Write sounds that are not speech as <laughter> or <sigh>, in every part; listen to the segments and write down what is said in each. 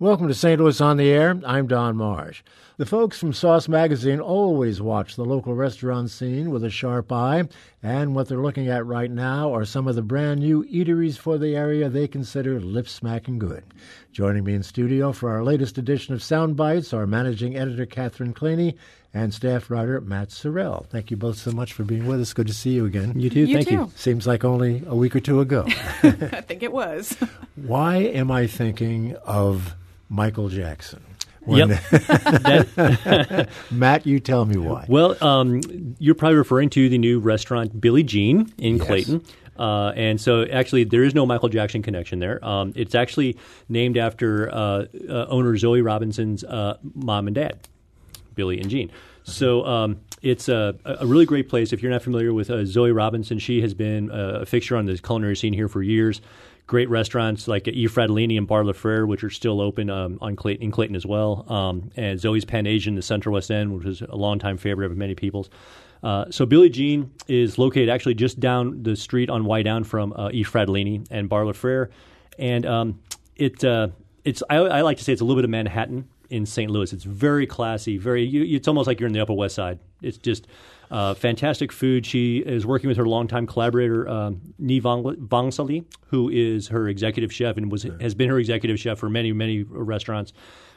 Welcome to St. Louis on the Air. I'm Don Marsh. The folks from Sauce Magazine always watch the local restaurant scene with a sharp eye, and what they're looking at right now are some of the brand new eateries for the area they consider lip smacking good. Joining me in studio for our latest edition of Sound Bites are managing editor Catherine Klene and staff writer Matt Sorrell. Thank you both so much for being with us. Good to see you again. You too. You Thank too. you. Seems like only a week or two ago. <laughs> I think it was. Why am I thinking of Michael Jackson? Yep. <laughs> That- <laughs> Matt, you tell me why. well, um, you're probably referring to the new restaurant Billie Jean in Yes. Clayton. Uh, and so, actually, there is no Michael Jackson connection there. Um, it's actually named after uh, uh, owner Zoe Robinson's uh, mom and dad, Billy and Jean. So um, it's a, a really great place. If you're not familiar with uh, Zoe Robinson, she has been uh, a fixture on the culinary scene here for years. Great restaurants like E. Fratellini and Bar Les Frères, which are still open um, on Clayton, in Clayton as well. Um, and Zoe's Pan Asian, the Central West End, which is a longtime favorite of many people's. Uh, so Billie Jean is located actually just down the street on Wydown from uh, E. Fratellini and Bar Les Frères. And um, it, uh, it's I, I like to say it's a little bit of Manhattan in St. Louis. It's very classy, very. You, it's almost like you're in the Upper West Side. It's just uh, fantastic food. She is working with her longtime collaborator, um, Ni Vang- Vongsaly, who is her executive chef and was has been her executive chef for many many restaurants.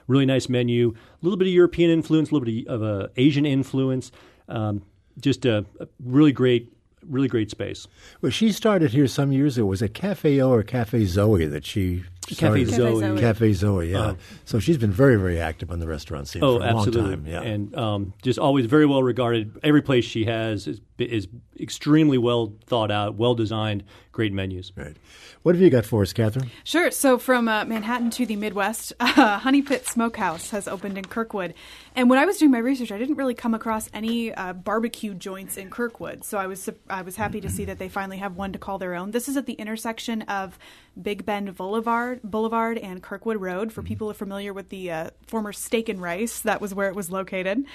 Really nice menu, a little bit of European influence, a little bit of uh, Asian influence. Um, just a, a really great, really great space. Well, she started here some years ago. Was it Cafe O or Cafe Zoe that she Cafe started? Zoe. Zoe. Cafe Zoe, yeah. Uh, so she's been very, very active on the restaurant scene Oh, for a absolutely. long time. Yeah. And um, just always very well regarded. Every place she has is, is extremely well thought out, well designed, great menus. right. What have you got for us, Catherine? Sure. So from uh, Manhattan to the Midwest, <laughs> uh, Honey Pit Smokehouse has opened in Kirkwood. And when I was doing my research, I didn't really come across any uh, barbecue joints in Kirkwood. So I was I was happy to see that they finally have one to call their own. This is at the intersection of Big Bend Boulevard, Boulevard and Kirkwood Road. For people who are familiar with the uh, former Steak and Rice, that was where it was located.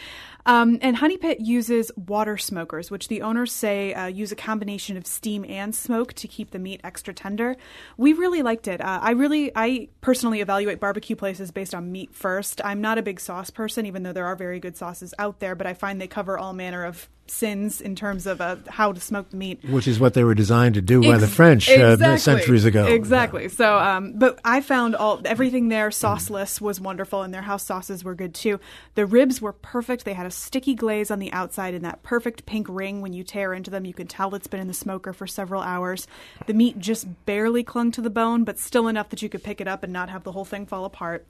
Um, and Honey Pit uses water smokers, which the owners say uh, use a combination of steam and smoke to keep the meat extra tender. We really liked it. Uh, I really, I personally evaluate barbecue places based on meat first. I'm not a big sauce person, even though there are very good sauces out there, but I find they cover all manner of sins in terms of uh, how to smoke the meat. Which is what they were designed to do by the Ex- French uh, centuries ago. Exactly. So, um, but I found all everything there sauceless was wonderful, and their house sauces were good too. The ribs were perfect. They had a sticky glaze on the outside and that perfect pink ring. When you tear into them, you can tell it's been in the smoker for several hours. The meat just barely clung to the bone, but still enough that you could pick it up and not have the whole thing fall apart.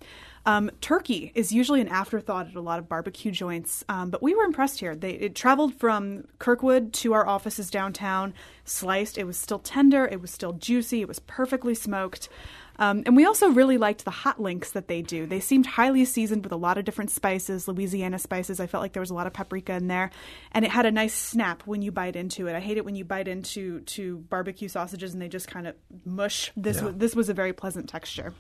Um, turkey is usually an afterthought at a lot of barbecue joints, um, but we were impressed here. They, it traveled from Kirkwood to our offices downtown, sliced. It was still tender, it was still juicy, it was perfectly smoked. Um, and we also really liked the hot links that they do. They seemed highly seasoned with a lot of different spices, Louisiana spices. I felt like there was a lot of paprika in there, and it had a nice snap when you bite into it. I hate it when you bite into to barbecue sausages and they just kind of mush. This Yeah. was, this was a very pleasant texture.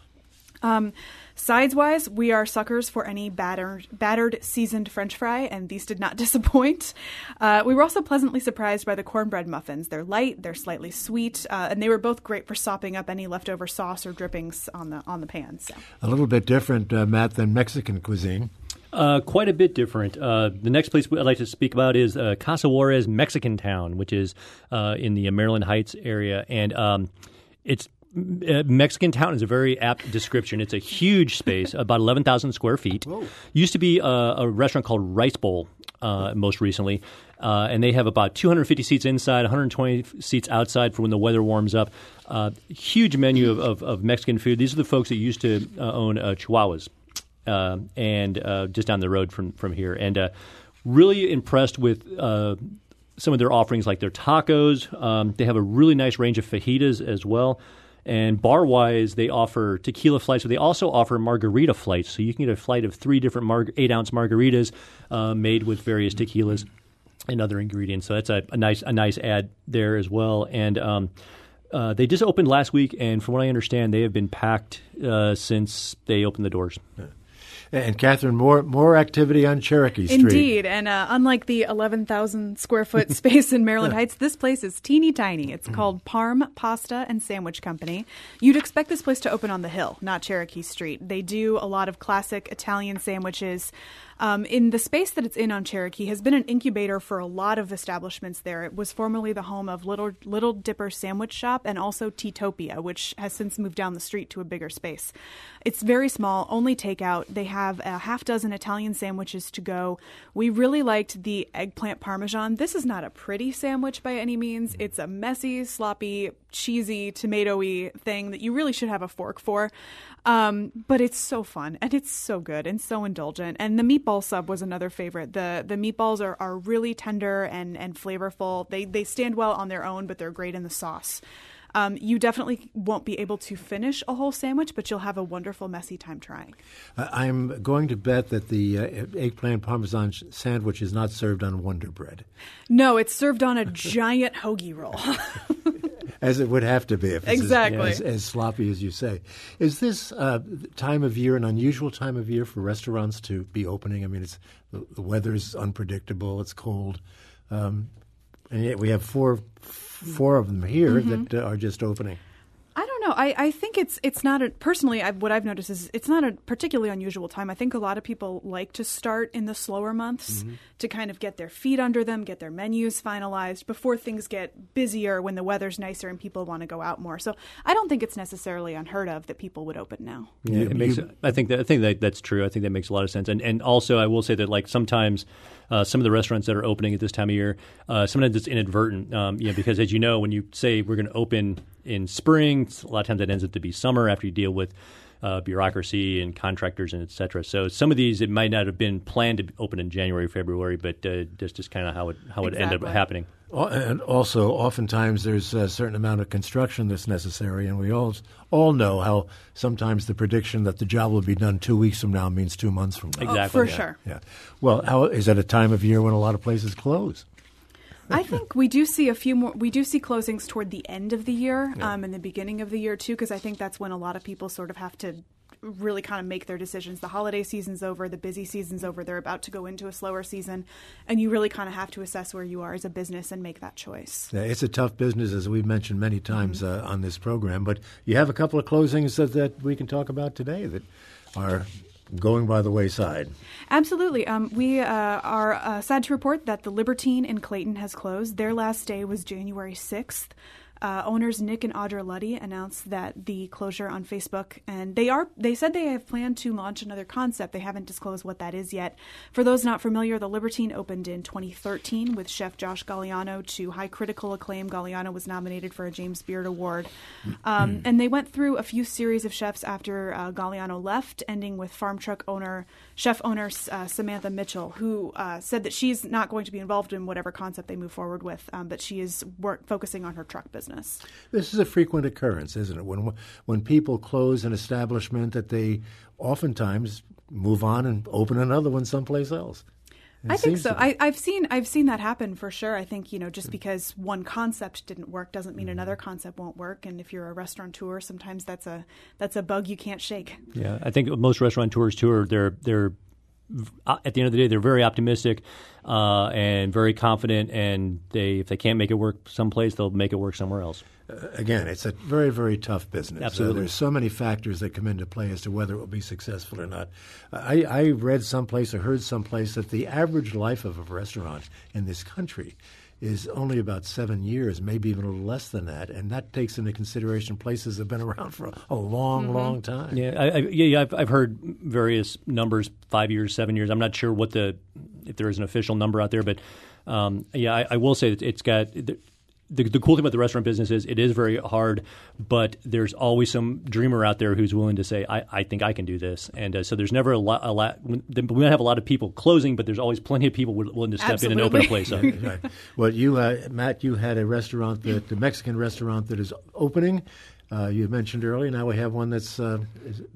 Um, sides wise, we are suckers for any battered, battered seasoned French fry, and these did not <laughs> disappoint. Uh, we were also pleasantly surprised by the cornbread muffins. They're light, they're slightly sweet, uh, and they were both great for sopping up any leftover sauce or drippings on the on the pan. So. A little bit different, uh, Matt, than Mexican cuisine. Uh, quite a bit different. Uh, the next place I'd like to speak about is uh, Casa Juarez Mexican Town, which is uh, in the Maryland Heights area, and um, it's uh, Mexican Town is a very apt description. It's a huge space, <laughs> about eleven thousand square feet. Used to be a, a restaurant called Rice Bowl. Uh, most recently, uh, and they have about 250 seats inside, 120 seats outside for when the weather warms up. Uh, huge menu of, of, of Mexican food. These are the folks that used to uh, own uh, Chihuahuas uh, and uh, just down the road from from here, and uh, really impressed with. Uh, some of their offerings, like their tacos, um, they have a really nice range of fajitas as well. And bar wise, they offer tequila flights, but they also offer margarita flights. So you can get a flight of three different mar- eight ounce margaritas uh, made with various tequilas and other ingredients. So that's a, a nice a nice ad there as well. And um, uh, they just opened last week, and from what I understand, they have been packed uh, since they opened the doors. And Catherine, more more activity on Cherokee Street. Indeed, and uh, unlike the 11,000 square foot <laughs> space in Maryland Heights, this place is teeny tiny. It's called Parm Pasta and Sandwich Company. You'd expect this place to open on the hill, not Cherokee Street. They do a lot of classic Italian sandwiches. Um, in the space that it's in on Cherokee has been an incubator for a lot of establishments there. It was formerly the home of Little Little Dipper Sandwich Shop and also Teatopia, which has since moved down the street to a bigger space. It's very small, only takeout. They have a half dozen Italian sandwiches to go. We really liked the eggplant parmesan. This is not a pretty sandwich by any means. It's a messy, sloppy, cheesy, tomatoey thing that you really should have a fork for. Um, but it's so fun and it's so good and so indulgent. And the meatball sub was another favorite. The the meatballs are, are really tender and, and flavorful. They they stand well on their own, but they're great in the sauce. Um, you definitely won't be able to finish a whole sandwich, but you'll have a wonderful, messy time trying. Uh, I'm going to bet that the uh, eggplant parmesan sh- sandwich is not served on Wonder Bread. No, it's served on a <laughs> giant hoagie roll. <laughs> as it would have to be if it's exactly as, as, as, sloppy as you say. Is this uh, time of year an unusual time of year for restaurants to be opening? I mean, it's the, the weather's unpredictable. It's cold, um, and yet we have four four of them here mm-hmm. that uh, are just opening. I don't know. I, I think it's it's not a personally. I've, what I've noticed is it's not a particularly unusual time. I think a lot of people like to start in the slower months mm-hmm. to kind of get their feet under them, get their menus finalized before things get busier when the weather's nicer and people want to go out more. So I don't think it's necessarily unheard of that people would open now. Yeah, it makes. I think that I think that that's true. I think that makes a lot of sense. And and also I will say that like sometimes uh, some of the restaurants that are opening at this time of year, uh, sometimes it's inadvertent. Um, you know, because as you know, when you say we're going to open in spring, a lot of times that ends up to be summer after you deal with uh, bureaucracy and contractors and et cetera. So some of these it might not have been planned to open in January, February, but uh, that's just kind of how it how it exactly. ended up happening. And also, oftentimes there's a certain amount of construction that's necessary, and we all all know how sometimes the prediction that the job will be done two weeks from now means two months from now. Exactly, oh, for yeah. sure. Yeah. Well, how is that a time of year when a lot of places close? I think we do see a few more. We do see closings toward the end of the year yeah. um, and the beginning of the year too, because I think that's when a lot of people sort of have to really kind of make their decisions. The holiday season's over, the busy season's over. They're about to go into a slower season, and you really kind of have to assess where you are as a business and make that choice. Yeah, it's a tough business, as we've mentioned many times mm-hmm. uh, on this program. But you have a couple of closings that, that we can talk about today that are going by the wayside. Absolutely. Um, we uh, are uh, sad to report that the Libertine in Clayton has closed. Their last day was January 6th. Uh, owners Nick and Audra Luddy announced that the closure on Facebook, and they are they said they have planned to launch another concept. They haven't disclosed what that is yet. For those not familiar, the Libertine opened in 2013 with chef Josh Galliano to high critical acclaim. Galliano was nominated for a James Beard Award, um, and they went through a few series of chefs after uh, Galliano left, ending with farm truck owner chef owner uh, Samantha Mitchell, who uh, said that she's not going to be involved in whatever concept they move forward with, um, but she is work- focusing on her truck business business. This is a frequent occurrence, isn't it? When when people close an establishment, that they oftentimes move on and open another one someplace else. It I think so. I, have seen I've seen that happen for sure. I think you know just because one concept didn't work doesn't mean mm-hmm. another concept won't work. And if you're a restaurateur, sometimes that's a that's a bug you can't shake. Yeah, I think most restaurateurs too are they're they're at the end of the day, they're very optimistic uh, and very confident. And they, if they can't make it work someplace, they'll make it work somewhere else. Uh, again, it's a very, very tough business. Absolutely, uh, there's so many factors that come into play as to whether it will be successful or not. I, I read someplace or heard someplace that the average life of a restaurant in this country is only about seven years, maybe even a little less than that, and that takes into consideration places that have been <laughs> around for a long, mm-hmm. long time. Yeah, I, I, yeah, I've, I've heard various numbers: five years, seven years. I'm not sure what the if there is an official number out there, but um, yeah, I, I, will say that it's got the, the cool thing about the restaurant business is it is very hard, but there's always some dreamer out there who's willing to say, I, I think I can do this. And uh, so there's never a lot, a lot, we might have a lot of people closing, but there's always plenty of people willing to step Absolutely. in and open a place up. <laughs> right. Well, you, uh, Matt, you had a restaurant, that, the Mexican restaurant that is opening. Uh, you mentioned earlier. Now we have one that's uh,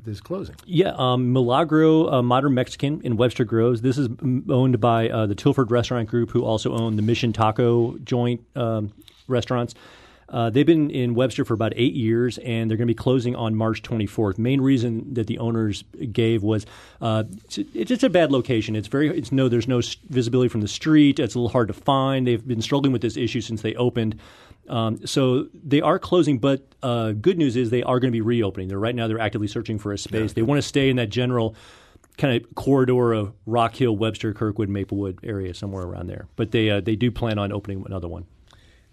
is, closing. Yeah, um, Milagro uh, Modern Mexican in Webster Groves. This is owned by uh, the Tilford Restaurant Group, who also own the Mission Taco joint um, restaurants. Uh, they've been in Webster for about eight years, and they're going to be closing on March 24th. Main reason that the owners gave was uh, it's, it's a bad location. It's very it's no there's no visibility from the street. It's a little hard to find. They've been struggling with this issue since they opened. Um, so they are closing, but uh, good news is they are going to be reopening. They're right now they're actively searching for a space. They want to stay in that general kind of corridor of Rock Hill, Webster, Kirkwood, Maplewood area, somewhere around there. But they uh, they do plan on opening another one.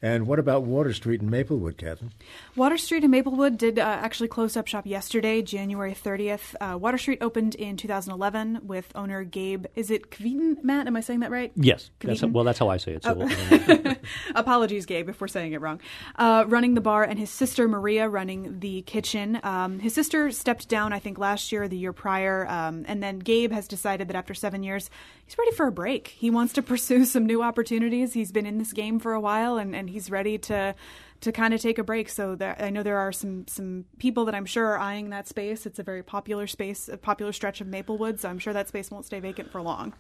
And what about Water Street in Maplewood, Catherine? Water Street in Maplewood did uh, actually close up shop yesterday, January 30th. Uh, Water Street opened in 2011 with owner Gabe. Is it Kveton, Matt? Am I saying that right? Yes, that's, Kveton? well, that's how I say it. So we'll- <laughs> Apologies, Gabe, if we're saying it wrong. Uh, running the bar, and his sister Maria running the kitchen. Um, his sister stepped down, I think, last year or the year prior, um, and then Gabe has decided that after seven years, he's ready for a break. He wants to <laughs> pursue some new opportunities. He's been in this game for a while, and, and he's ready to to kind of take a break. So there, I know there are some some people that I'm sure are eyeing that space. It's a very popular space, a popular stretch of Maplewood, so I'm sure that space won't stay vacant for long.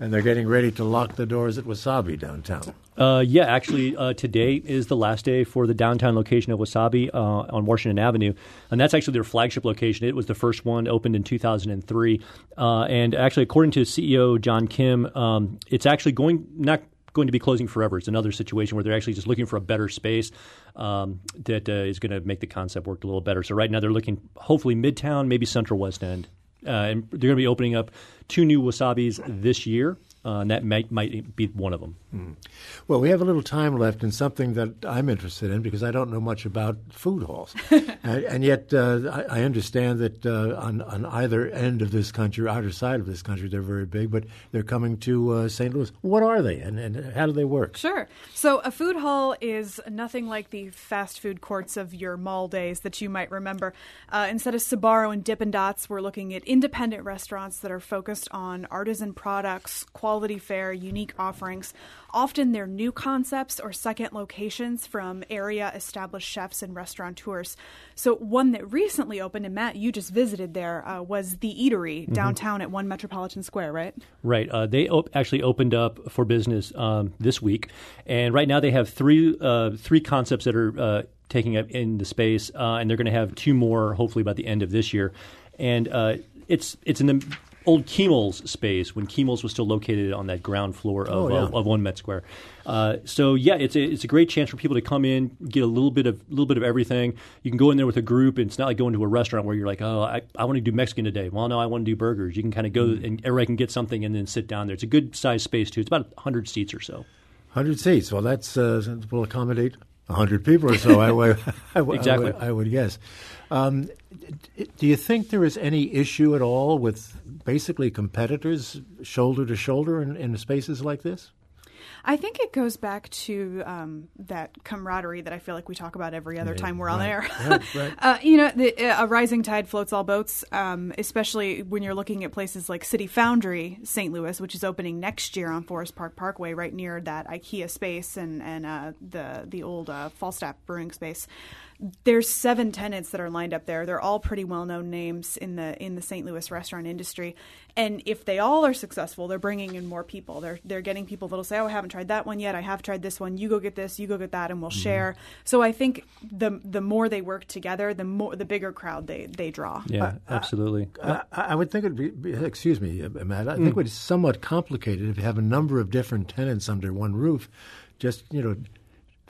And they're getting ready to lock the doors at Wasabi downtown. Uh, yeah, actually, uh, today is the last day for the downtown location of Wasabi uh, on Washington Avenue, and that's actually their flagship location. It was the first one opened in 2003, uh, and actually, according to CEO John Kim, um, it's actually going not going to be closing forever. It's another situation where they're actually just looking for a better space um, that uh, is going to make the concept work a little better. So right now, they're looking hopefully Midtown, maybe Central West End, uh, and they're going to be opening up two new Wasabis this year. Uh, and that might might be one of them. Well, we have a little time left in something that I'm interested in because I don't know much about food halls, <laughs> and, and yet uh, I, I understand that uh, on on either end of this country, either side of this country, they're very big. But they're coming to uh, St. Louis. What are they, and, and how do they work? Sure. So a food hall is nothing like the fast food courts of your mall days that you might remember. Uh, instead of Sbarro and Dippin' Dots, we're looking at independent restaurants that are focused on artisan products, quality fare, unique offerings. Often they're new concepts or second locations from area established chefs and restaurateurs. So one that recently opened, and Matt, you just visited there, uh, was the Eatery downtown at One Metropolitan Square, right? Right. Uh, they op- actually opened up for business um, this week, and right now they have three uh, three concepts that are uh, taking up in the space, uh, and they're going to have two more hopefully by the end of this year. And uh, it's it's in the old Kemoll's space when Kemoll's was still located on that ground floor of, Oh, yeah. uh, of One Met Square. Uh, so yeah, it's a it's a great chance for people to come in, get a little bit of little bit of everything. You can go in there with a group. And it's not like going to a restaurant where you're like, oh, I, I want to do Mexican today. Well, no, I want to do burgers. You can kind of go and everybody can get something and then sit down there. It's a good sized space too. It's about hundred seats or so. Hundred seats. Well, that's uh, will accommodate hundred people or so. <laughs> I, would- I, would- Exactly. I, would, I would guess. Um, do you think there is any issue at all with basically competitors shoulder to shoulder in, in spaces like this? I think it goes back to um, that camaraderie that I feel like we talk about every other time we're on right. air. Right, right. <laughs> uh, you know, the, uh, a rising tide floats all boats, um, especially when you're looking at places like City Foundry, St. Louis, which is opening next year on Forest Park Parkway, right near that IKEA space and and uh, the the old uh, Falstaff Brewing space. There's seven tenants that are lined up there. They're all pretty well known names in the in the St. Louis restaurant industry. And if they all are successful, they're bringing in more people. They're they're getting people that'll say, "Oh, I haven't tried that one yet. I have tried this one. You go get this. You go get that, and we'll mm-hmm. share." So I think the the more they work together, the more the bigger crowd they they draw. Yeah, uh, absolutely. I, I would think it'd be, be- excuse me, uh, Matt. I think mm. it's somewhat complicated if you have a number of different tenants under one roof. Just you know,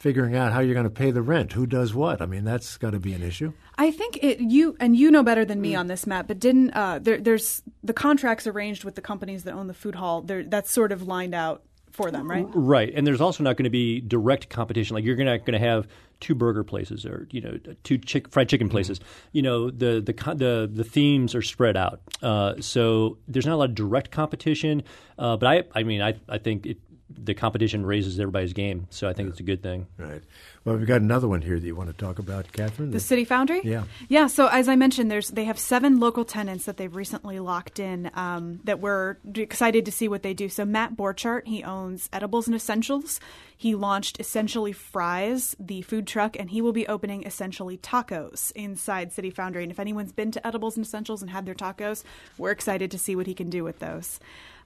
figuring out how you're going to pay the rent, who does what. I mean, that's got to be an issue. I think it you and you know better than me on this, Matt. But didn't uh, there, there's the contracts arranged with the companies that own the food hall? There, that's sort of lined out for them, right? Right, and there's also not going to be direct competition. Like you're gonna going to have two burger places or you know two chick, fried chicken places. You know the the the the themes are spread out, uh, so there's not a lot of direct competition. Uh, but I I mean I I think it, the competition raises everybody's game, so I think it's a good thing. Right. Well, we've got another one here that you want to talk about, Catherine. The City Foundry? Yeah. Yeah, so as I mentioned, there's they have seven local tenants that they've recently locked in um, that we're excited to see what they do. So Matt Borchardt, he owns Edibles and Essentials. He launched Essentially Fries, the food truck, and he will be opening Essentially Tacos inside City Foundry. And if anyone's been to Edibles and Essentials and had their tacos, we're excited to see what he can do with those.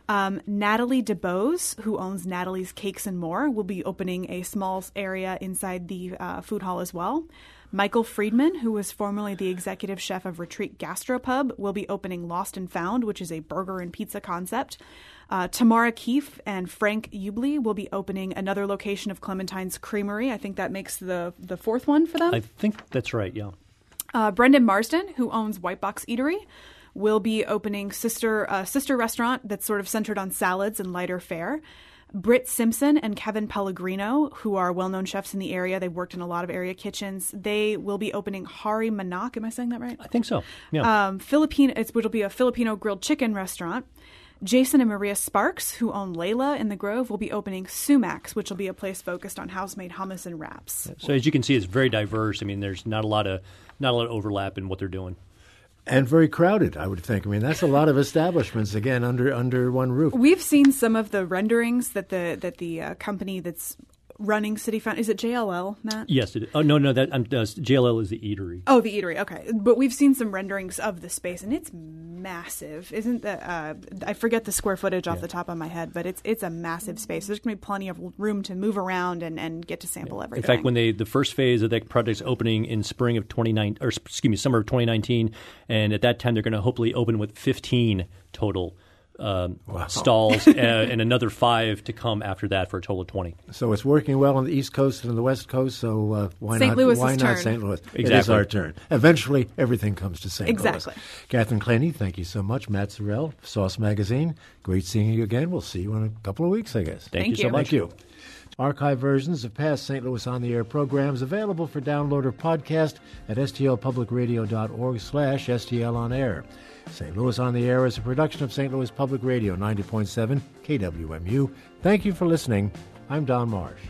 Um, Natalie DeBose, who owns Natalie's Cakes and More, will be opening a small area inside the uh, food hall as well. Michael Friedman, who was formerly the executive chef of Retreat Gastropub, will be opening Lost and Found, which is a burger and pizza concept. Uh, Tamara Keefe and Frank Ubli will be opening another location of Clementine's Creamery. I think that makes the the fourth one for them. I think that's right. Yeah. Uh, Brendan Marsden, who owns White Box Eatery, will be opening sister uh, sister restaurant that's sort of centered on salads and lighter fare. Britt Simpson and Kevin Pellegrino, who are well known chefs in the area, they've worked in a lot of area kitchens. They will be opening Hari Manok. Am I saying that right? I think so. Yeah. Um, Filipino, it's, which will be a Filipino grilled chicken restaurant. Jason and Maria Sparks, who own Layla in the Grove, will be opening Sumacs, which will be a place focused on house-made hummus and wraps. so as you can see, it's very diverse. I mean, there's not a lot of not a lot of overlap in what they're doing. And very crowded. I would think. I mean, that's a lot of establishments again under under one roof. We've seen some of the renderings that the that the uh, company that's running City Found is it JLL, Matt? Yes. It, oh no, no. That um, uh, JLL is the eatery. Oh, the eatery. Okay, but we've seen some renderings of the space, and it's massive. Isn't that? Uh, I forget the square footage off the top of my head, but it's it's a massive space. There's going to be plenty of room to move around and, and get to sample In everything. In fact, when they the first phase of that project's opening in spring of 2019, or excuse me, summer of 2019, and at that time they're going to hopefully open with 15 total um, stalls <laughs> uh, and another five to come after that for a total of 20. So it's working well on the East Coast and on the West Coast. So uh, why St. not? Louis's why not. St. Louis? It is our turn. Eventually, everything comes to St. Exactly. Louis. Catherine Klene, thank you so much. Matt Sorrell, Sauce Magazine. Great seeing you again. We'll see you in a couple of weeks, I guess. Thank, Thank you so much. Thank you. Archive versions of past St. Louis on the Air programs available for download or podcast at stlpublicradio.org slash STL on air. St. Louis on the Air is a production of St. Louis Public Radio 90.7 KWMU. Thank you for listening. I'm Don Marsh.